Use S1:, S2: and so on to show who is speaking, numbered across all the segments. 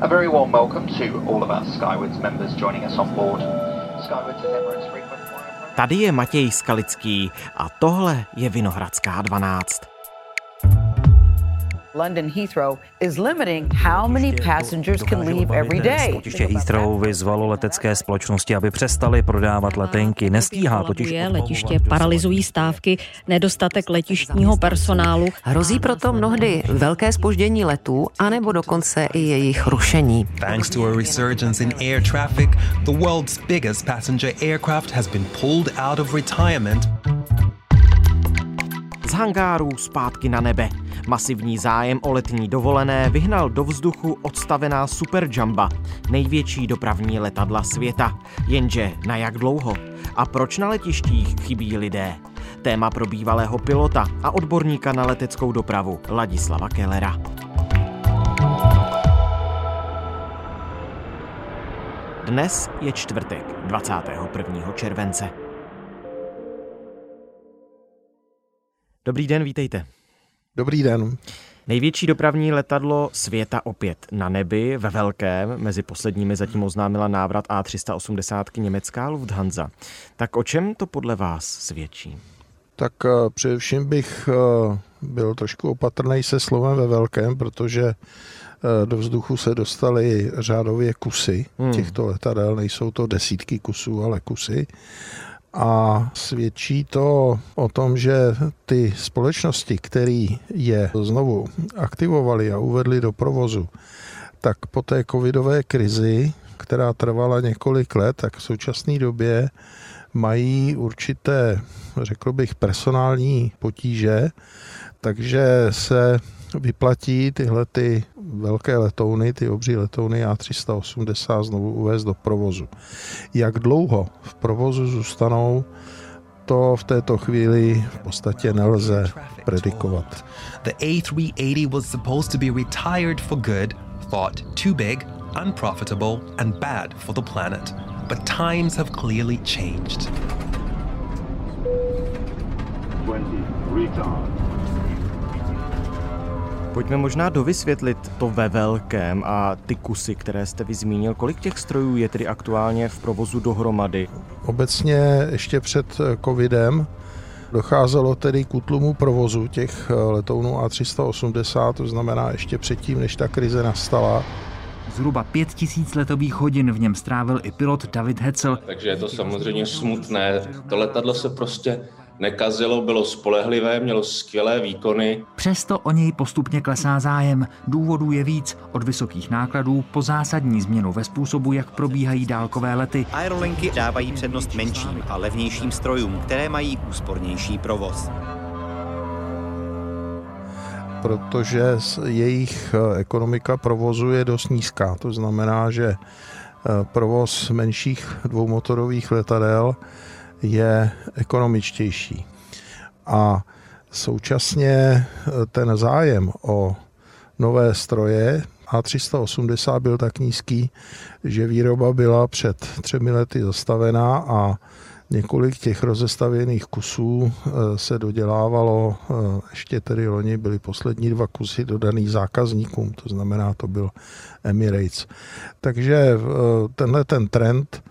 S1: A very warm welcome to all of our Skywards members joining us on board. Skywards is Emirates frequent
S2: Tady je Matěj Skalický a tohle je Vinohradská 12.
S3: London Heathrow is limiting how many passengers can leave every day.
S4: Letiště Heathrow vyzvalo letecké společnosti, aby přestali prodávat letenky. Nestíhá totiž
S5: letiště paralyzují stávky, nedostatek letištního personálu.
S6: Hrozí proto mnohdy velké spoždění letů, anebo dokonce i jejich rušení.
S7: Thanks to a resurgence in air traffic, the world's biggest passenger aircraft has been pulled out of retirement
S2: Z hangárů zpátky na nebe. Masivní zájem o letní dovolené vyhnal do vzduchu odstavená Super Jumba, největší dopravní letadla světa. Jenže na jak dlouho? A proč na letištích chybí lidé? Téma pro bývalého pilota a odborníka na leteckou dopravu Ladislava Kellera. Dnes je čtvrtek, 21. července. Dobrý den, vítejte.
S8: Dobrý den.
S2: Největší dopravní letadlo světa opět na nebi, ve velkém, mezi posledními zatím oznámila návrat A380 německá Lufthansa. Tak o čem to podle vás svědčí?
S8: Tak uh, především bych uh, byl trošku opatrný se slovem ve velkém, protože uh, do vzduchu se dostaly řádově kusy hmm. těchto letadel, nejsou to desítky kusů, ale kusy. A svědčí to o tom, že ty společnosti, které je znovu aktivovali a uvedli do provozu, tak po té covidové krizi, která trvala několik let, tak v současné době mají určité, řekl bych, personální potíže, takže se vyplatí tyhle ty velké letouny, ty obří letouny A380 znovu uvést do provozu. Jak dlouho v provozu zůstanou, to v této chvíli v podstatě nelze predikovat.
S7: The A380 was supposed to be retired for good, thought too big, unprofitable and bad for the planet. But times have clearly changed.
S9: 20, retard.
S2: Pojďme možná dovysvětlit to ve velkém a ty kusy, které jste vy zmínil. Kolik těch strojů je tedy aktuálně v provozu dohromady?
S8: Obecně ještě před covidem docházelo tedy k útlumu provozu těch letounů A380, to znamená ještě předtím, než ta krize nastala.
S4: Zhruba pět tisíc letových hodin v něm strávil i pilot David Hetzel.
S10: Takže je to samozřejmě smutné. To letadlo se prostě nekazilo, bylo spolehlivé, mělo skvělé výkony.
S4: Přesto o něj postupně klesá zájem. Důvodů je víc, od vysokých nákladů po zásadní změnu ve způsobu, jak probíhají dálkové lety.
S11: Aerolinky dávají přednost menším a levnějším strojům, které mají úspornější provoz
S8: protože jejich ekonomika provozu je dost nízká. To znamená, že provoz menších dvoumotorových letadel je ekonomičtější. A současně ten zájem o nové stroje A380 byl tak nízký, že výroba byla před třemi lety zastavená a několik těch rozestavěných kusů se dodělávalo, ještě tedy loni byly poslední dva kusy dodaný zákazníkům, to znamená, to byl Emirates. Takže tenhle ten trend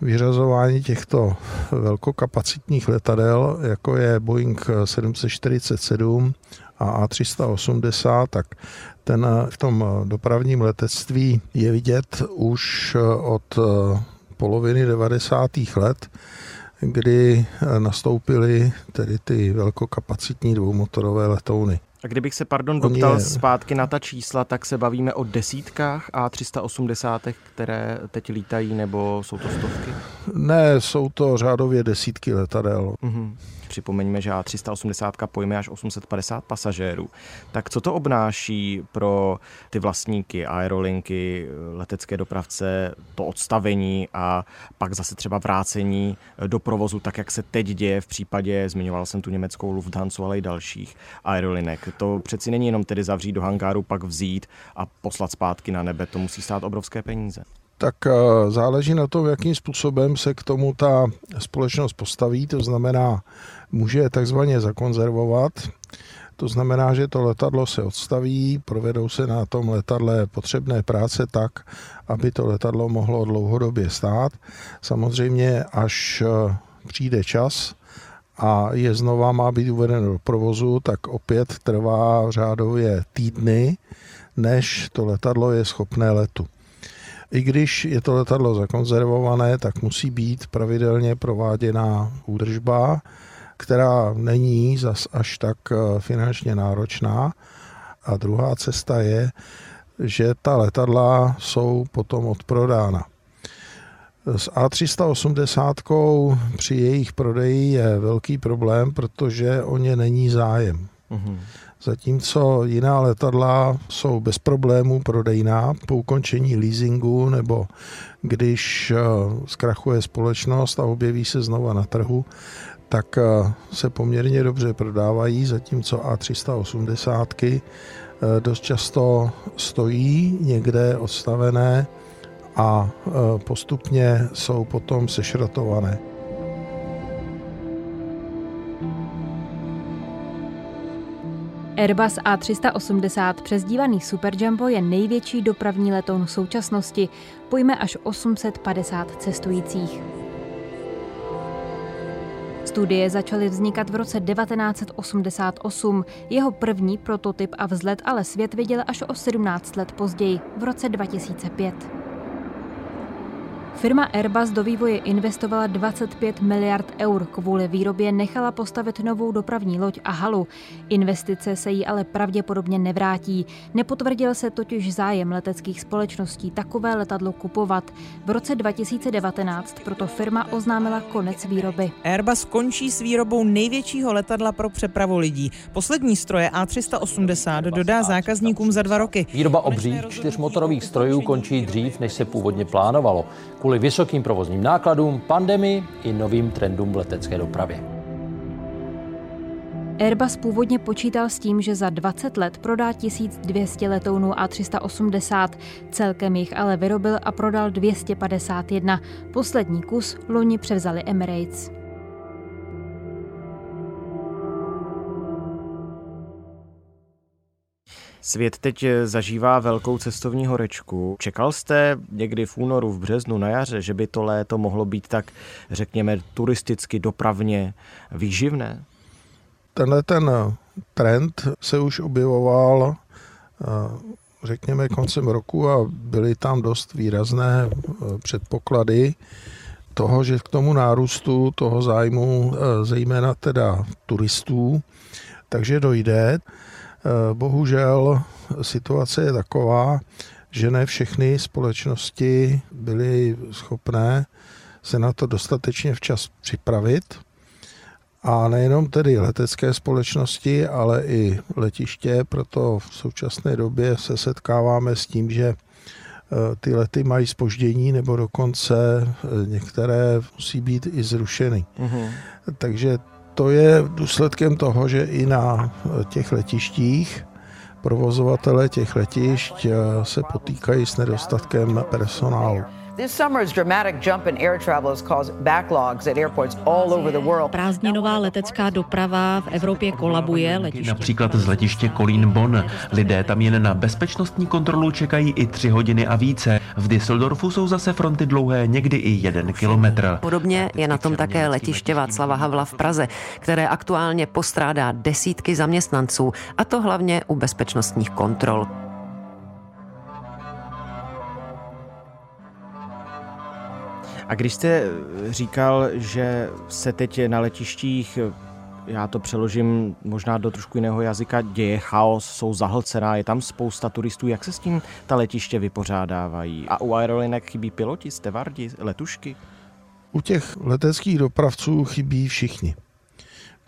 S8: vyřazování těchto velkokapacitních letadel, jako je Boeing 747 a A380, tak ten v tom dopravním letectví je vidět už od poloviny 90. let, kdy nastoupily tedy ty velkokapacitní dvoumotorové letouny.
S2: A kdybych se, pardon, doptal je... zpátky na ta čísla, tak se bavíme o desítkách A380, které teď lítají, nebo jsou to stovky?
S8: Ne, jsou to řádově desítky letadel.
S2: Mm-hmm. Připomeňme, že A380 pojme až 850 pasažérů. Tak co to obnáší pro ty vlastníky, aerolinky, letecké dopravce, to odstavení a pak zase třeba vrácení do provozu, tak jak se teď děje v případě, zmiňoval jsem tu německou Lufthansa, ale i dalších aerolinek. To přeci není jenom tedy zavřít do hangáru, pak vzít a poslat zpátky na nebe. To musí stát obrovské peníze
S8: tak záleží na tom, jakým způsobem se k tomu ta společnost postaví, to znamená, může takzvaně zakonzervovat, To znamená, že to letadlo se odstaví, provedou se na tom letadle potřebné práce tak, aby to letadlo mohlo dlouhodobě stát. Samozřejmě, až eh, přijde čas a je znova má být uvedeno do provozu, tak opět trvá řádově týdny, než to letadlo je schopné letu. I když je to letadlo zakonzervované, tak musí být pravidelně prováděná údržba, která není zas až tak eh, finančně náročná. A druhá cesta je, že ta letadla jsou potom odprodána. S A380 při jejich prodeji je velký problém, protože o ně není zájem. Mm-hmm. Zatímco jiná letadla jsou bez problémů prodejná po ukončení leasingu nebo když eh, zkrachuje společnost a objeví se znova na trhu, tak eh, se poměrně dobře prodávají, zatímco A380 eh, dost často stojí někde odstavené a postupně jsou potom sešrotované.
S12: Airbus A380 přezdívaný Superjumbo je největší dopravní letoun současnosti. Pojme až 850 cestujících. Studie začaly vznikat v roce 1988. Jeho první prototyp a vzlet ale svět viděl až o 17 let později, v roce 2005. Firma Airbus do vývoje investovala 25 miliard eur. Kvůli výrobě nechala postavit novou dopravní loď a halu. Investice se jí ale pravděpodobně nevrátí. Nepotvrdil se totiž zájem leteckých společností takové letadlo kupovat. V roce 2019 proto firma oznámila konec výroby.
S13: Airbus končí s výrobou největšího letadla pro přepravu lidí. Poslední stroje A380 dodá zákazníkům za dva roky.
S14: Výroba obří čtyřmotorových strojů končí dřív, než se původně plánovalo kvůli vysokým provozním nákladům, pandemii i novým trendům v letecké dopravě.
S12: Airbus původně počítal s tím, že za 20 let prodá 1200 letounů A380, celkem jich ale vyrobil a prodal 251. Poslední kus loni převzali Emirates.
S2: Svět teď zažívá velkou cestovní horečku. Čekal jste někdy v únoru, v březnu, na jaře, že by to léto mohlo být tak, řekněme, turisticky, dopravně výživné?
S8: Tenhle ten trend se už objevoval eh, řekněme koncem roku a byly tam dost výrazné eh, předpoklady toho, že k tomu nárůstu toho zájmu, eh, zejména teda turistů, takže dojde. Eh, bohužel situace je taková, že ne všechny společnosti byly schopné se na to dostatečně včas připravit. A nejenom tedy letecké společnosti, ale i letiště, proto v současné době se setkáváme s tím, že eh, ty lety mají spoždění nebo dokonce eh, některé musí být i zrušeny. Mm-hmm. Takže to je důsledkem toho, že i na těch letištích provozovatele těch letišť eh, se potýkají s nedostatkem personálu. This summer's dramatic jump in air travel has caused backlogs at airports all over the world.
S5: Prázdninová letecká doprava v Evropě kolabuje.
S15: Letiště. Například z letiště Kolín Bonn. Lidé tam jen na bezpečnostní kontrolu čekají i tři hodiny a více. V Düsseldorfu jsou zase fronty dlouhé někdy i jeden kilometr.
S6: Podobně je na tom také letiště Václava Havla v Praze, které aktuálně postrádá desítky zaměstnanců, a to hlavně u bezpečnostních kontrol.
S2: A když jste říkal, že se teď na letištích já to přeložím možná do trošku jiného jazyka, děje chaos, jsou zahlcená, je tam spousta turistů. Jak se s tím ta letiště vypořádávají? A u aerolinek chybí piloti, stevardi, letušky?
S8: U těch leteckých dopravců chybí všichni.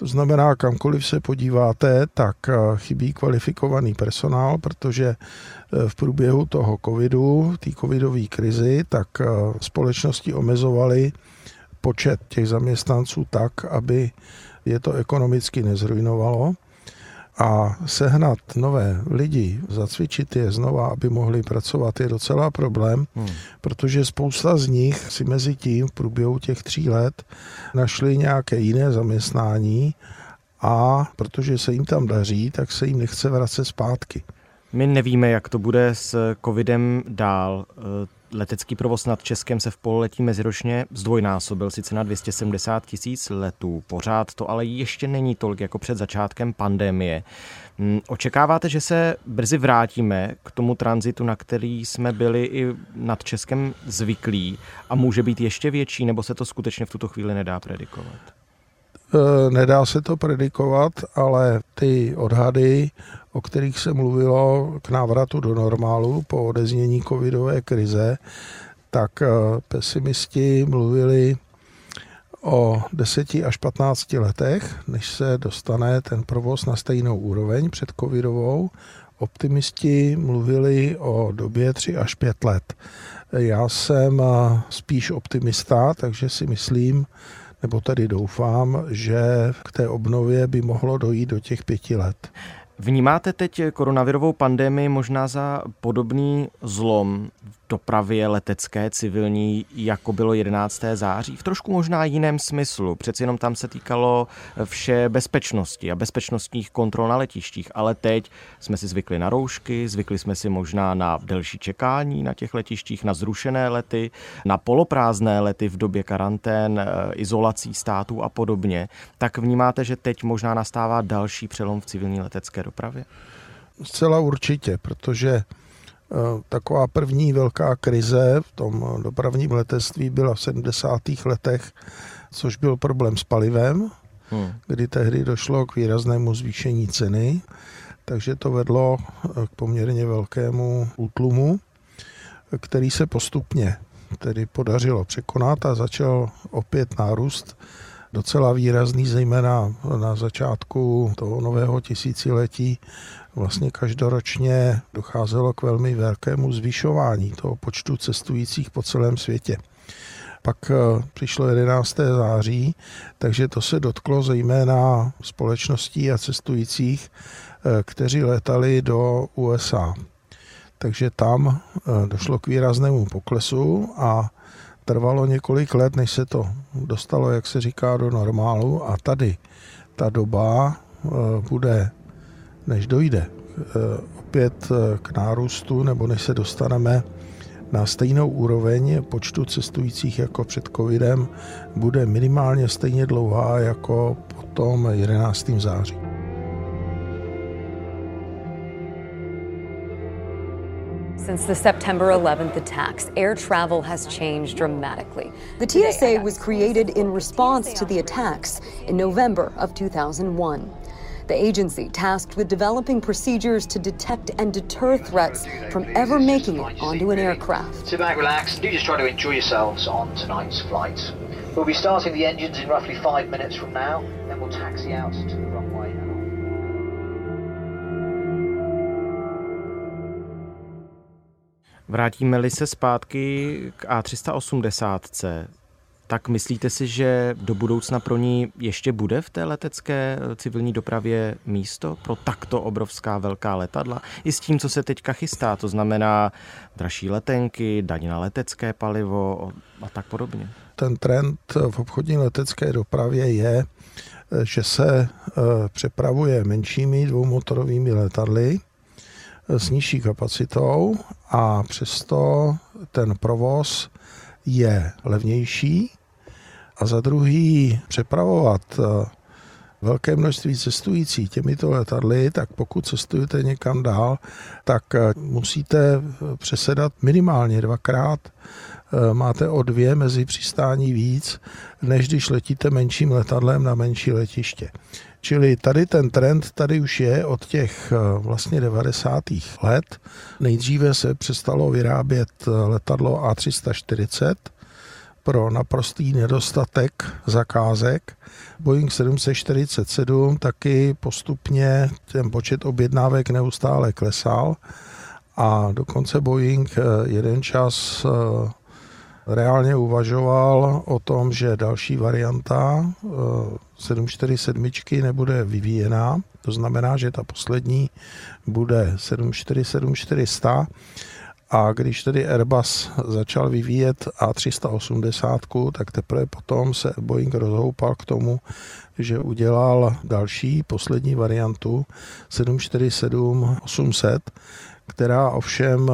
S8: To znamená, kamkoliv se podíváte, tak eh, chybí kvalifikovaný personál, protože eh, v průběhu toho covidu, té covidové krizi, tak eh, společnosti omezovaly počet těch zaměstnanců tak, aby je to ekonomicky nezrujnovalo a sehnat nové lidi, zacvičit je znova, aby mohli pracovat, je docela problém, hmm. protože spousta z nich si mezi tím v průběhu těch tří let našli nějaké jiné zaměstnání a protože se jim tam daří, tak se jim nechce vracet zpátky.
S2: My nevíme, jak to bude s covidem dál. Letecký provoz nad Českem se v pololetí meziročně zdvojnásobil sice na 270 tisíc letů. Pořád to ale ještě není tolik jako před začátkem pandemie. Hmm, očekáváte, že se brzy vrátíme k tomu tranzitu, na který jsme byli i nad Českem zvyklí a může být ještě větší, nebo se to skutečně v tuto chvíli nedá predikovat?
S8: E, nedá se to predikovat, ale ty odhady, o kterých se mluvilo k návratu do normálu po odeznění covidové krize, tak e, pesimisti mluvili o 10 až 15 letech, než se dostane ten provoz na stejnou úroveň před covidovou. Optimisti mluvili o době 3 až 5 let. Já jsem e, spíš optimista, takže si myslím, nebo tady doufám, že k té obnově by mohlo dojít do těch pěti let.
S2: Vnímáte teď koronavirovou pandemii možná za podobný zlom v dopravě letecké, civilní, jako bylo 11. září? V trošku možná jiném smyslu. Přeci jenom tam se týkalo vše bezpečnosti a bezpečnostních kontrol na letištích, ale teď jsme si zvykli na roušky, zvykli jsme si možná na delší čekání na těch letištích, na zrušené lety, na poloprázdné lety v době karantén, eh, izolací států a podobně. Tak vnímáte, že teď možná nastává další přelom v civilní letecké?
S8: Zcela určitě, protože eh, taková první velká krize v tom dopravním letectví byla v 70. letech, což byl problém s palivem, hmm. kdy tehdy došlo k výraznému zvýšení ceny, takže to vedlo eh, k poměrně velkému útlumu, který se postupně tedy podařilo překonat a začal opět nárůst docela výrazný, zejména na začátku toho nového tisíciletí. Vlastně každoročně docházelo k velmi velkému zvyšování toho počtu cestujících po celém světě. Pak eh, přišlo 11. září, takže to se dotklo zejména společností a cestujících, eh, kteří letali do USA. Takže tam eh, došlo k výraznému poklesu a trvalo několik let, než se to dostalo, jak se říká, do normálu a tady ta doba eh, bude, než dojde eh, opět eh, k nárůstu, nebo než se dostaneme na stejnou úroveň počtu cestujících jako před covidem, bude minimálně stejně dlouhá jako po tom 11. září.
S16: Since the September 11th attacks, air travel has changed dramatically.
S17: The TSA was created in response to the attacks in November of 2001. The agency tasked with developing procedures to detect and deter threats from ever making it onto an aircraft.
S1: Sit back, relax, and do just try to enjoy yourselves on tonight's flight. We'll be starting the engines in roughly five minutes from now, then we'll taxi out to the runway.
S2: Vrátíme-li se zpátky k A380, tak myslíte si, že do budoucna pro ní ještě bude v té letecké civilní dopravě místo pro takto obrovská velká letadla? I s tím, co se teďka chystá, to znamená dražší letenky, daň na letecké palivo a tak podobně.
S8: Ten trend v obchodní letecké dopravě je, že se eh, přepravuje menšími dvoumotorovými letadly, s nižší kapacitou a přesto ten provoz je levnější a za druhý přepravovat eh, velké množství cestující těmito letadly, tak pokud cestujete někam dál, tak eh, musíte přesedat minimálně dvakrát. Eh, máte o dvě mezi přistání víc, než když letíte menším letadlem na menší letiště. Čili tady ten trend tady už je od těch eh, vlastně 90. let. Nejdříve se přestalo vyrábět eh, letadlo A340 pro naprostý nedostatek zakázek. Boeing 747 taky postupně ten počet objednávek neustále klesal a dokonce Boeing eh, jeden čas reálně uvažoval o tom, že další varianta 747 eh, nebude vyvíjená. To znamená, že ta poslední bude 747 400 A když tedy Airbus začal vyvíjet A380, tak teprve potom se Boeing rozhoupal k tomu, že udělal další, poslední variantu 747-800, která ovšem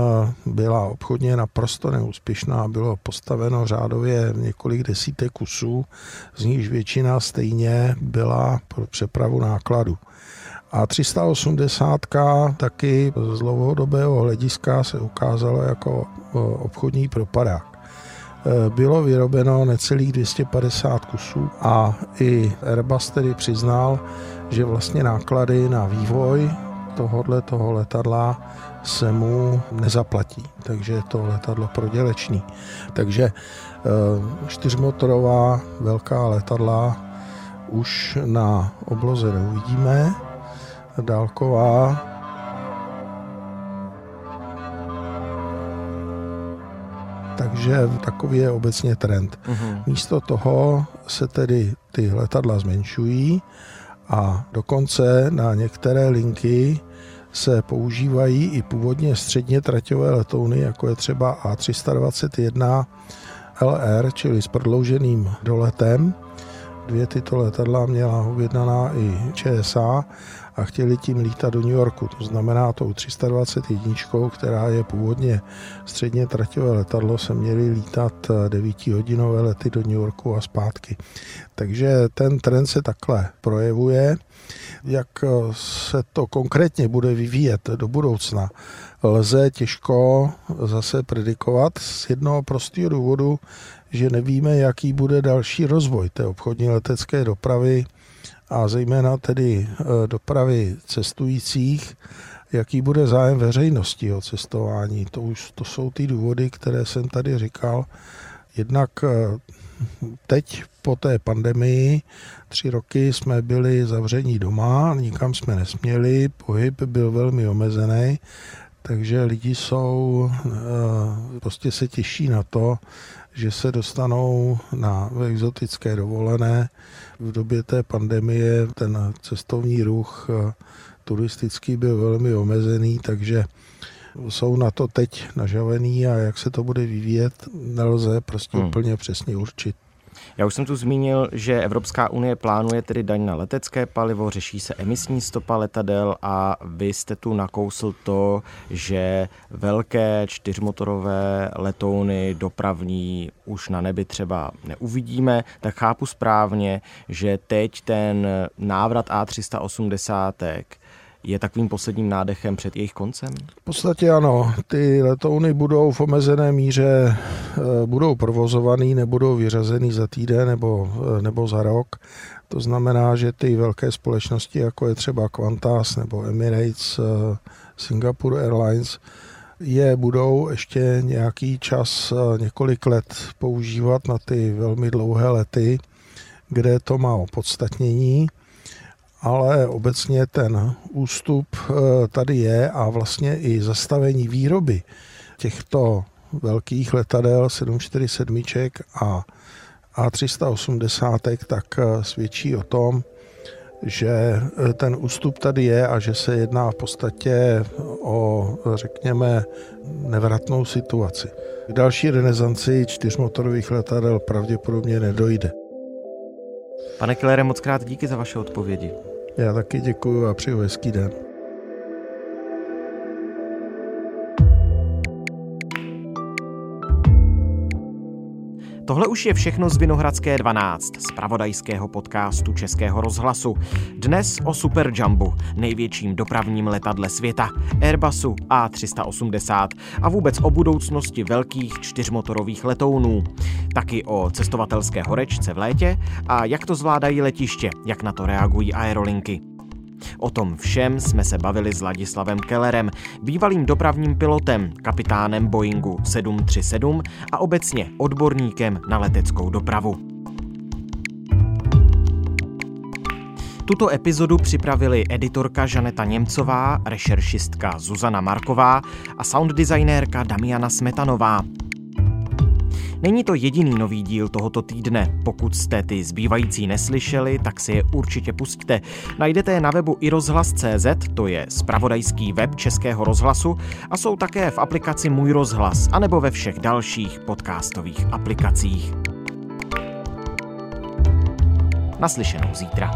S8: byla obchodně naprosto neúspěšná. Bylo postaveno řádově několik desítek kusů, z nichž většina stejně byla pro přepravu nákladu. A 380 taky z dlouhodobého hlediska se ukázalo jako obchodní propadák. E, bylo vyrobeno necelých 250 kusů a i Airbus tedy přiznal, že vlastně náklady na vývoj tohohle toho letadla se mu nezaplatí, takže je to letadlo prodělečný. Takže e, čtyřmotorová velká letadla už na obloze neuvidíme, dálková. Takže takový je obecně trend. Mm-hmm. Místo toho se tedy ty letadla zmenšují a dokonce na některé linky se používají i původně středně traťové letouny, jako je třeba A321 LR, čili s prodlouženým doletem. Dvě tyto letadla měla objednaná i ČSA a chtěli tím lítat do New Yorku. To znamená tou 321, která je původně středně traťové letadlo, se měli lítat 9-hodinové lety do New Yorku a zpátky. Takže ten trend se takhle projevuje. Jak se to konkrétně bude vyvíjet do budoucna, lze těžko zase predikovat z jednoho prostého důvodu, že nevíme, jaký bude další rozvoj té obchodní letecké dopravy a zejména tedy e, dopravy cestujících, jaký bude zájem veřejnosti o cestování. To už to jsou ty důvody, které jsem tady říkal. Jednak e, teď po té pandemii tři roky jsme byli zavření doma, nikam jsme nesměli, pohyb byl velmi omezený, takže lidi jsou, e, prostě se těší na to, že se dostanou na exotické dovolené. V době té pandemie ten cestovní ruch eh, turistický byl velmi omezený, takže jsou na to teď nažavený a jak se to bude vyvíjet, nelze prostě hmm. úplně přesně určit.
S2: Já už jsem tu zmínil, že Evropská unie plánuje tedy daň na letecké palivo, řeší se emisní stopa letadel a vy jste tu nakousl to, že velké čtyřmotorové letouny dopravní už na nebi třeba neuvidíme, tak chápu správně, že teď ten návrat A380 je takovým posledním nádechem před jejich koncem?
S8: V podstatě ano. Ty letouny budou v omezené míře eh, budou provozovaný, nebudou vyřazený za týden nebo, eh, nebo za rok. To znamená, že ty velké společnosti, jako je třeba Qantas nebo Emirates, eh, Singapore Airlines, je budou ještě nějaký čas, několik let používat na ty velmi dlouhé lety, kde to má opodstatnění ale obecně ten ústup eh, tady je a vlastně i zastavení výroby těchto velkých letadel 747 a A380 tak eh, svědčí o tom, že eh, ten ústup tady je a že se jedná v podstatě o, řekněme, nevratnou situaci. K další renesanci čtyřmotorových letadel pravděpodobně nedojde.
S2: Pane Kellere, moc krát díky za vaše odpovědi.
S8: Já taky děkuji a přeju hezký den.
S2: Tohle už je všechno z Vinohradské 12, z pravodajského podcastu Českého rozhlasu. Dnes o Super Jumbo, největším dopravním letadle světa, Airbusu A380 a vůbec o budoucnosti velkých čtyřmotorových letounů. Taky o cestovatelské horečce v létě a jak to zvládají letiště, jak na to reagují aerolinky. O tom všem jsme se bavili s Ladislavem Kellerem, bývalým dopravním pilotem, kapitánem Boeingu 737 a obecně odborníkem na leteckou dopravu. Tuto epizodu připravili editorka Žaneta Němcová, rešeršistka Zuzana Marková a sound designérka Damiana Smetanová. Není to jediný nový díl tohoto týdne. Pokud jste ty zbývající neslyšeli, tak si je určitě pustíte. Najdete je na webu i rozhlas.cz, to je spravodajský web Českého rozhlasu a jsou také v aplikaci Můj rozhlas anebo ve všech dalších podcastových aplikacích. Naslyšenou zítra.